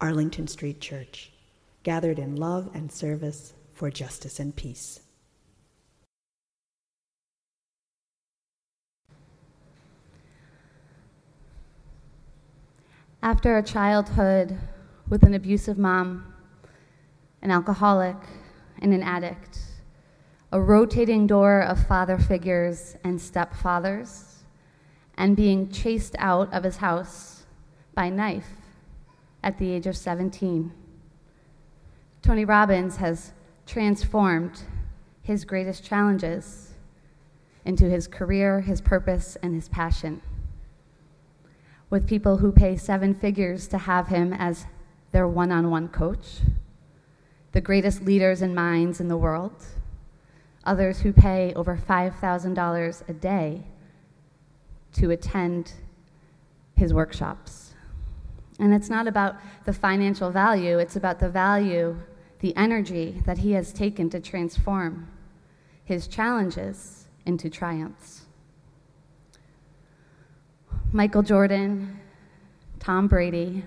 Arlington Street Church, gathered in love and service for justice and peace. After a childhood with an abusive mom, an alcoholic, and an addict, a rotating door of father figures and stepfathers, and being chased out of his house by knife at the age of 17. Tony Robbins has transformed his greatest challenges into his career, his purpose, and his passion. With people who pay seven figures to have him as their one on one coach, the greatest leaders and minds in the world, others who pay over $5,000 a day to attend his workshops. And it's not about the financial value, it's about the value, the energy that he has taken to transform his challenges into triumphs. Michael Jordan, Tom Brady,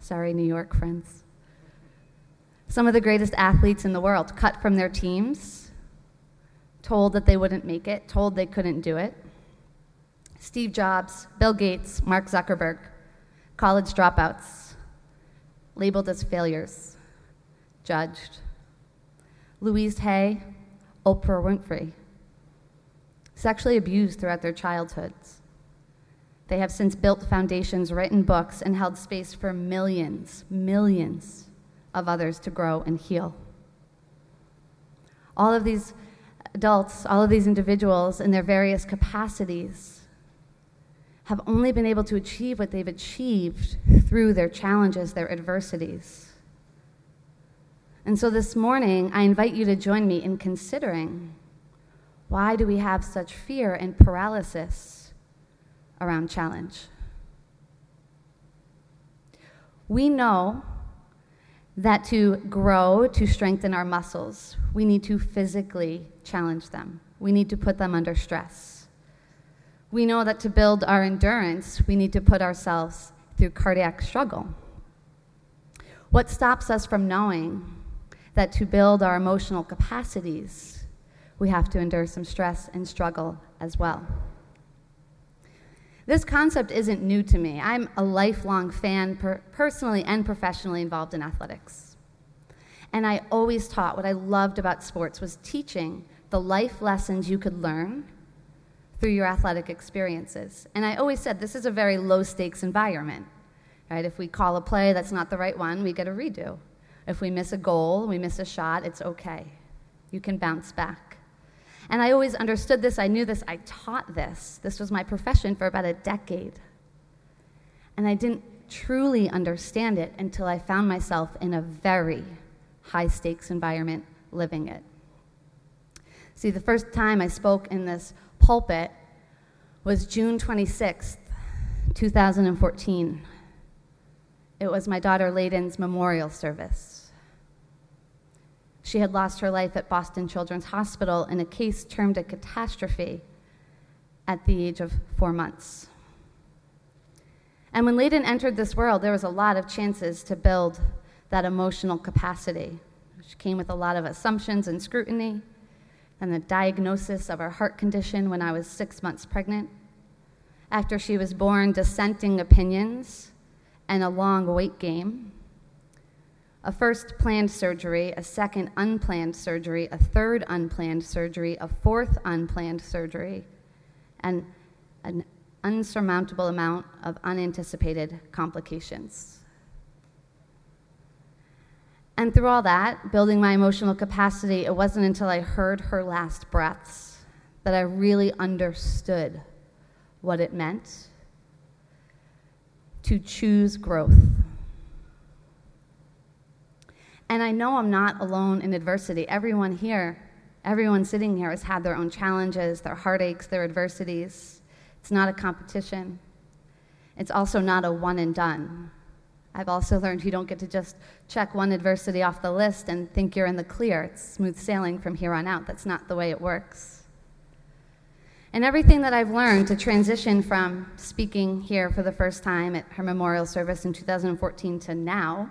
sorry, New York friends. Some of the greatest athletes in the world cut from their teams, told that they wouldn't make it, told they couldn't do it. Steve Jobs, Bill Gates, Mark Zuckerberg, college dropouts, labeled as failures, judged. Louise Hay, Oprah Winfrey, sexually abused throughout their childhoods. They have since built foundations, written books, and held space for millions, millions of others to grow and heal. All of these adults, all of these individuals in their various capacities have only been able to achieve what they've achieved through their challenges, their adversities. And so this morning, I invite you to join me in considering why do we have such fear and paralysis around challenge? We know that to grow, to strengthen our muscles, we need to physically challenge them. We need to put them under stress. We know that to build our endurance, we need to put ourselves through cardiac struggle. What stops us from knowing that to build our emotional capacities, we have to endure some stress and struggle as well? This concept isn't new to me. I'm a lifelong fan, per- personally and professionally involved in athletics. And I always taught what I loved about sports was teaching the life lessons you could learn through your athletic experiences. And I always said this is a very low stakes environment. Right? If we call a play that's not the right one, we get a redo. If we miss a goal, we miss a shot, it's okay. You can bounce back. And I always understood this, I knew this, I taught this. This was my profession for about a decade. And I didn't truly understand it until I found myself in a very high stakes environment living it. See, the first time I spoke in this pulpit was June 26th, 2014. It was my daughter Layden's memorial service. She had lost her life at Boston Children's Hospital in a case termed a catastrophe at the age of four months. And when Layden entered this world, there was a lot of chances to build that emotional capacity, which came with a lot of assumptions and scrutiny and the diagnosis of her heart condition when I was six months pregnant. After she was born, dissenting opinions and a long wait game. A first planned surgery, a second unplanned surgery, a third unplanned surgery, a fourth unplanned surgery, and an unsurmountable amount of unanticipated complications. And through all that, building my emotional capacity, it wasn't until I heard her last breaths that I really understood what it meant to choose growth. And I know I'm not alone in adversity. Everyone here, everyone sitting here has had their own challenges, their heartaches, their adversities. It's not a competition. It's also not a one and done. I've also learned you don't get to just check one adversity off the list and think you're in the clear. It's smooth sailing from here on out. That's not the way it works. And everything that I've learned to transition from speaking here for the first time at her memorial service in 2014 to now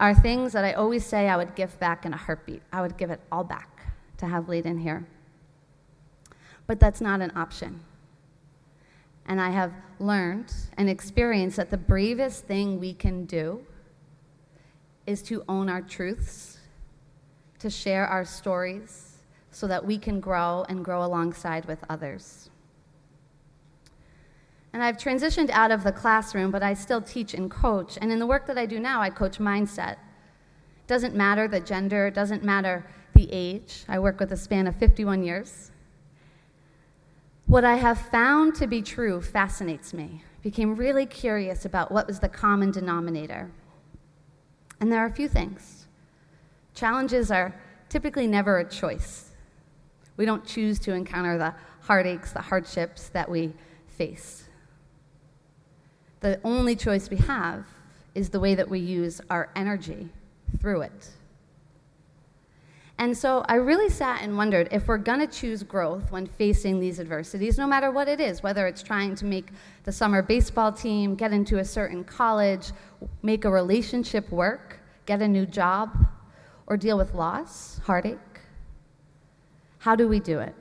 are things that I always say I would give back in a heartbeat. I would give it all back to have Layden here. But that's not an option. And I have learned and experienced that the bravest thing we can do is to own our truths, to share our stories, so that we can grow and grow alongside with others. And I've transitioned out of the classroom, but I still teach and coach. And in the work that I do now, I coach mindset. It doesn't matter the gender, it doesn't matter the age. I work with a span of 51 years. What I have found to be true fascinates me. Became really curious about what was the common denominator. And there are a few things. Challenges are typically never a choice. We don't choose to encounter the heartaches, the hardships that we face. The only choice we have is the way that we use our energy through it. And so I really sat and wondered if we're going to choose growth when facing these adversities, no matter what it is, whether it's trying to make the summer baseball team, get into a certain college, make a relationship work, get a new job, or deal with loss, heartache. How do we do it?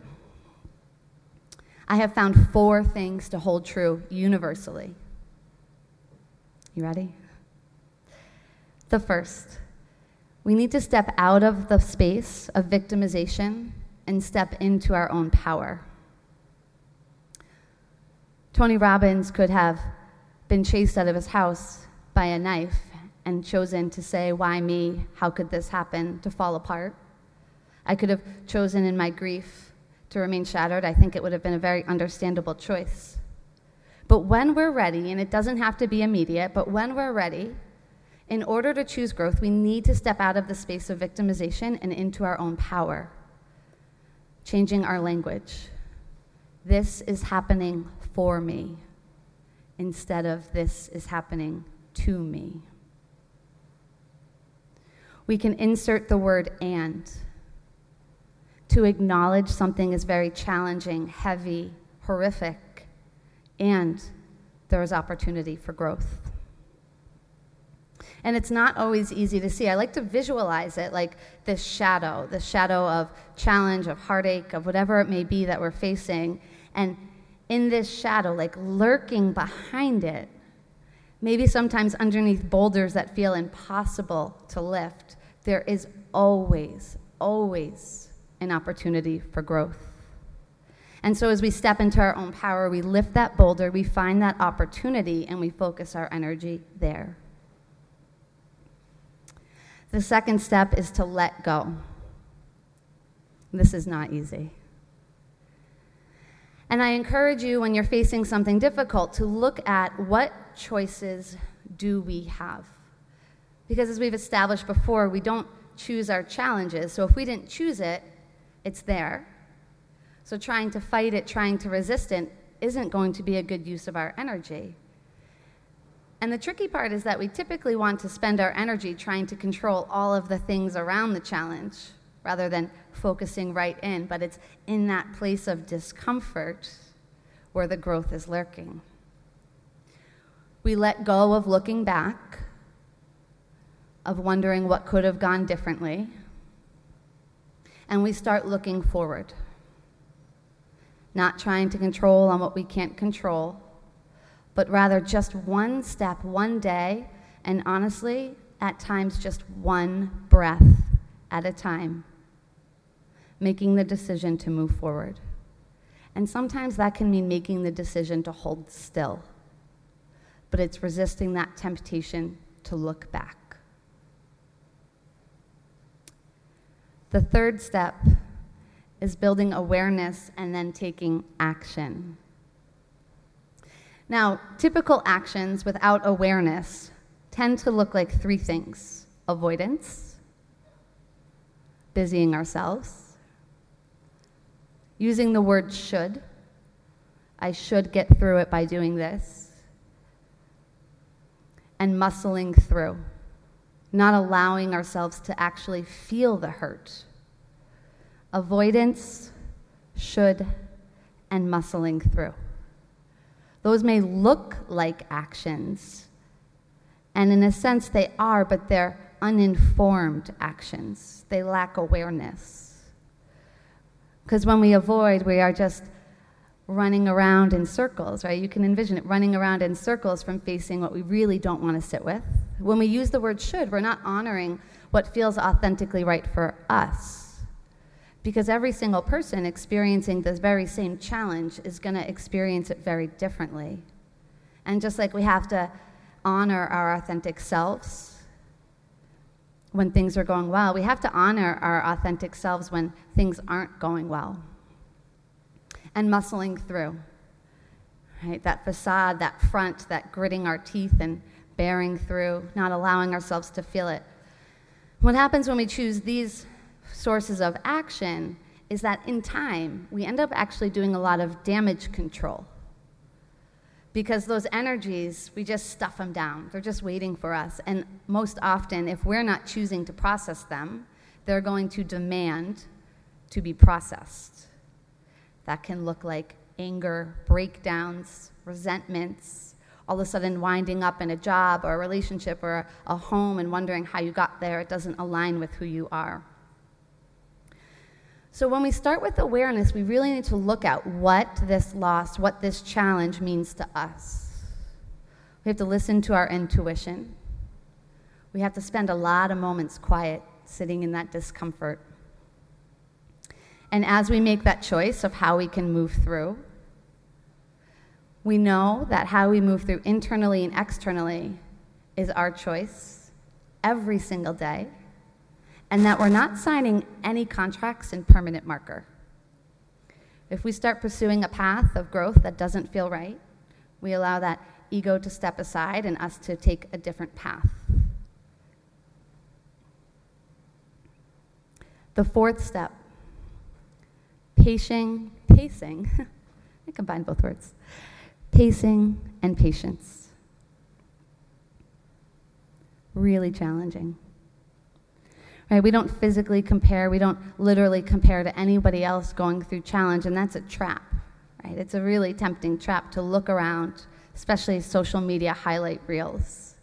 I have found four things to hold true universally. You ready? The first we need to step out of the space of victimization and step into our own power. Tony Robbins could have been chased out of his house by a knife and chosen to say, Why me? How could this happen? to fall apart. I could have chosen in my grief to remain shattered. I think it would have been a very understandable choice. But when we're ready, and it doesn't have to be immediate, but when we're ready, in order to choose growth, we need to step out of the space of victimization and into our own power, changing our language. This is happening for me instead of this is happening to me. We can insert the word and to acknowledge something is very challenging, heavy, horrific, and there is opportunity for growth. And it's not always easy to see. I like to visualize it like this shadow, the shadow of challenge, of heartache, of whatever it may be that we're facing. And in this shadow, like lurking behind it, maybe sometimes underneath boulders that feel impossible to lift, there is always, always an opportunity for growth. And so, as we step into our own power, we lift that boulder, we find that opportunity, and we focus our energy there. The second step is to let go. This is not easy. And I encourage you, when you're facing something difficult, to look at what choices do we have. Because as we've established before, we don't choose our challenges. So if we didn't choose it, it's there. So trying to fight it, trying to resist it, isn't going to be a good use of our energy. And the tricky part is that we typically want to spend our energy trying to control all of the things around the challenge rather than focusing right in. But it's in that place of discomfort where the growth is lurking. We let go of looking back, of wondering what could have gone differently, and we start looking forward, not trying to control on what we can't control but rather just one step, one day, and honestly, at times just one breath at a time, making the decision to move forward. And sometimes that can mean making the decision to hold still, but it's resisting that temptation to look back. The third step is building awareness and then taking action. Now, typical actions without awareness tend to look like three things avoidance, busying ourselves. Using the word should. I should get through it by doing this. And muscling through, not allowing ourselves to actually feel the hurt. Avoidance, should, and muscling through. Those may look like actions, and in a sense they are, but they're uninformed actions. They lack awareness. Because when we avoid, we are just running around in circles, right? You can envision it running around in circles from facing what we really don't want to sit with. When we use the word should, we're not honoring what feels authentically right for us. Because every single person experiencing this very same challenge is going to experience it very differently. And just like we have to honor our authentic selves, when things are going well. We have to honor our authentic selves when things aren't going well. And muscling through. Right? That facade, that front, that gritting our teeth and bearing through, not allowing ourselves to feel it. What happens when we choose these sources of action is that in time, we end up actually doing a lot of damage control because those energies, we just stuff them down. They're just waiting for us. And most often, if we're not choosing to process them, they're going to demand to be processed. That can look like anger, breakdowns, resentments, all of a sudden winding up in a job or a relationship or a home and wondering how you got there. It doesn't align with who you are. So, when we start with awareness, we really need to look at what this loss, what this challenge means to us. We have to listen to our intuition. We have to spend a lot of moments quiet, sitting in that discomfort. And as we make that choice of how we can move through, we know that how we move through internally and externally is our choice every single day and that we're not signing any contracts in permanent marker. If we start pursuing a path of growth that doesn't feel right, we allow that ego to step aside and us to take a different path. The fourth step, pacing, pacing, I combine both words, pacing and patience. Really challenging. Right? We don't physically compare, we don't literally compare to anybody else going through challenge, and that's a trap. Right? It's a really tempting trap to look around, especially social media highlight reels.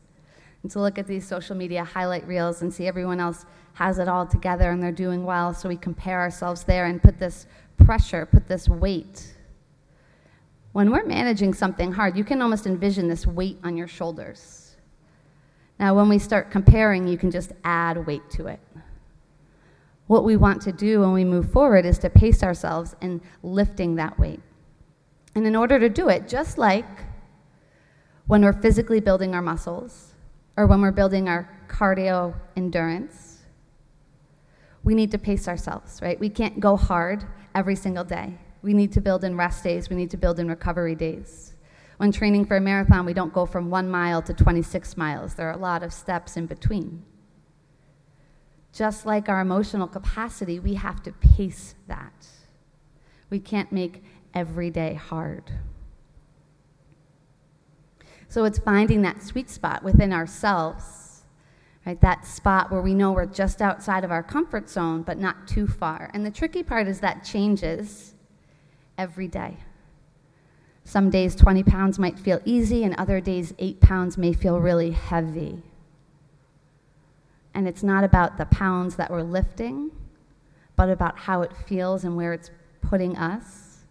And to look at these social media highlight reels and see everyone else has it all together and they're doing well, so we compare ourselves there and put this pressure, put this weight. When we're managing something hard, you can almost envision this weight on your shoulders now, when we start comparing, you can just add weight to it. What we want to do when we move forward is to pace ourselves in lifting that weight. And in order to do it, just like when we're physically building our muscles or when we're building our cardio endurance, we need to pace ourselves, right? We can't go hard every single day. We need to build in rest days, we need to build in recovery days. When training for a marathon, we don't go from one mile to 26 miles. There are a lot of steps in between. Just like our emotional capacity, we have to pace that. We can't make every day hard. So it's finding that sweet spot within ourselves, right? That spot where we know we're just outside of our comfort zone, but not too far. And the tricky part is that changes every day. Some days 20 pounds might feel easy, and other days 8 pounds may feel really heavy. And it's not about the pounds that we're lifting, but about how it feels and where it's putting us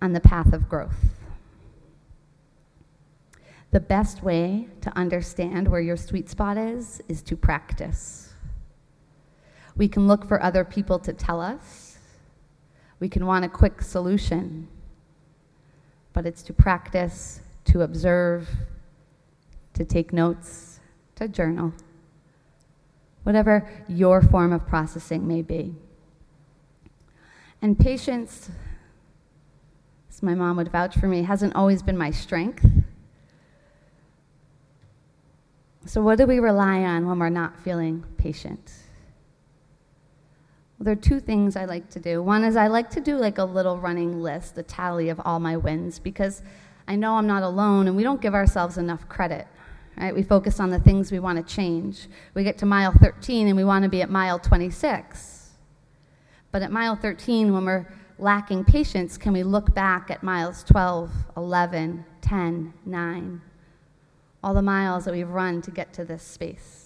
on the path of growth. The best way to understand where your sweet spot is is to practice. We can look for other people to tell us. We can want a quick solution but it's to practice, to observe, to take notes, to journal, whatever your form of processing may be. And patience, as my mom would vouch for me, hasn't always been my strength. So, what do we rely on when we're not feeling patient? Well, there are two things I like to do. One is I like to do like a little running list, a tally of all my wins, because I know I'm not alone and we don't give ourselves enough credit. Right? We focus on the things we want to change. We get to mile 13 and we want to be at mile 26. But at mile 13, when we're lacking patience, can we look back at miles 12, 11, 10, 9, all the miles that we've run to get to this space?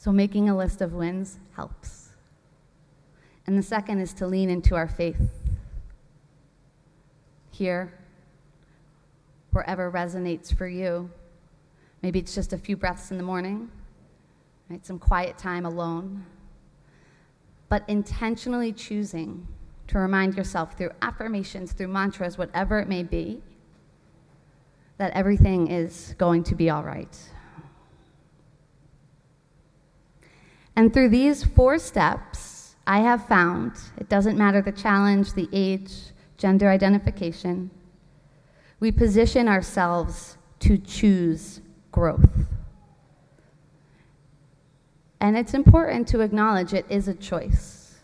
So, making a list of wins helps. And the second is to lean into our faith. Here, wherever resonates for you. Maybe it's just a few breaths in the morning, right? Some quiet time alone. But intentionally choosing to remind yourself through affirmations, through mantras, whatever it may be, that everything is going to be all right. And through these four steps, I have found it doesn't matter the challenge, the age, gender identification, we position ourselves to choose growth. And it's important to acknowledge it is a choice.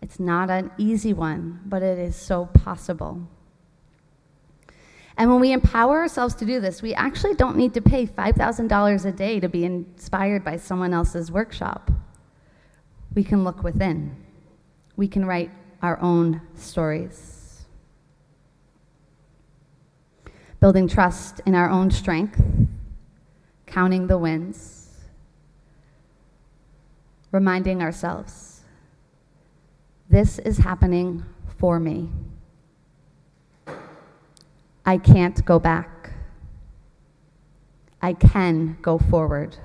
It's not an easy one, but it is so possible. And when we empower ourselves to do this, we actually don't need to pay $5,000 a day to be inspired by someone else's workshop. We can look within, we can write our own stories. building trust in our own strength, counting the wins, reminding ourselves this is happening for me. I can't go back. I can go forward.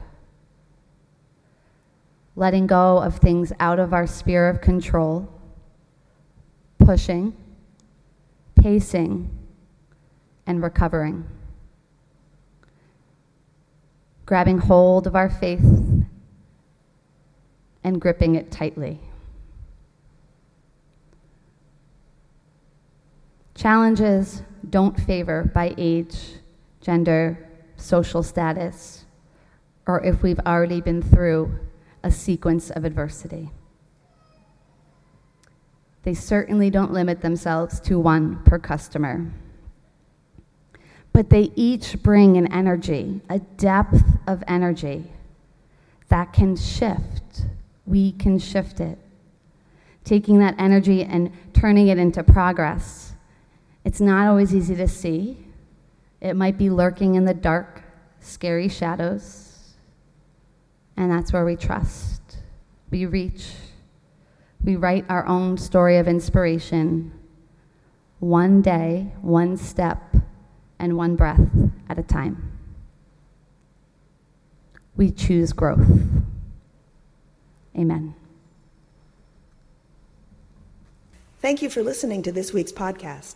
Letting go of things out of our sphere of control, pushing, pacing, and recovering. Grabbing hold of our faith and gripping it tightly. Challenges don't favor by age, gender, social status, or if we've already been through a sequence of adversity. They certainly don't limit themselves to one per customer but they each bring an energy, a depth of energy that can shift. We can shift it. Taking that energy and turning it into progress. It's not always easy to see. It might be lurking in the dark, scary shadows. And that's where we trust. We reach. We write our own story of inspiration. One day, one step and one breath at a time. We choose growth. Amen. Thank you for listening to this week's podcast.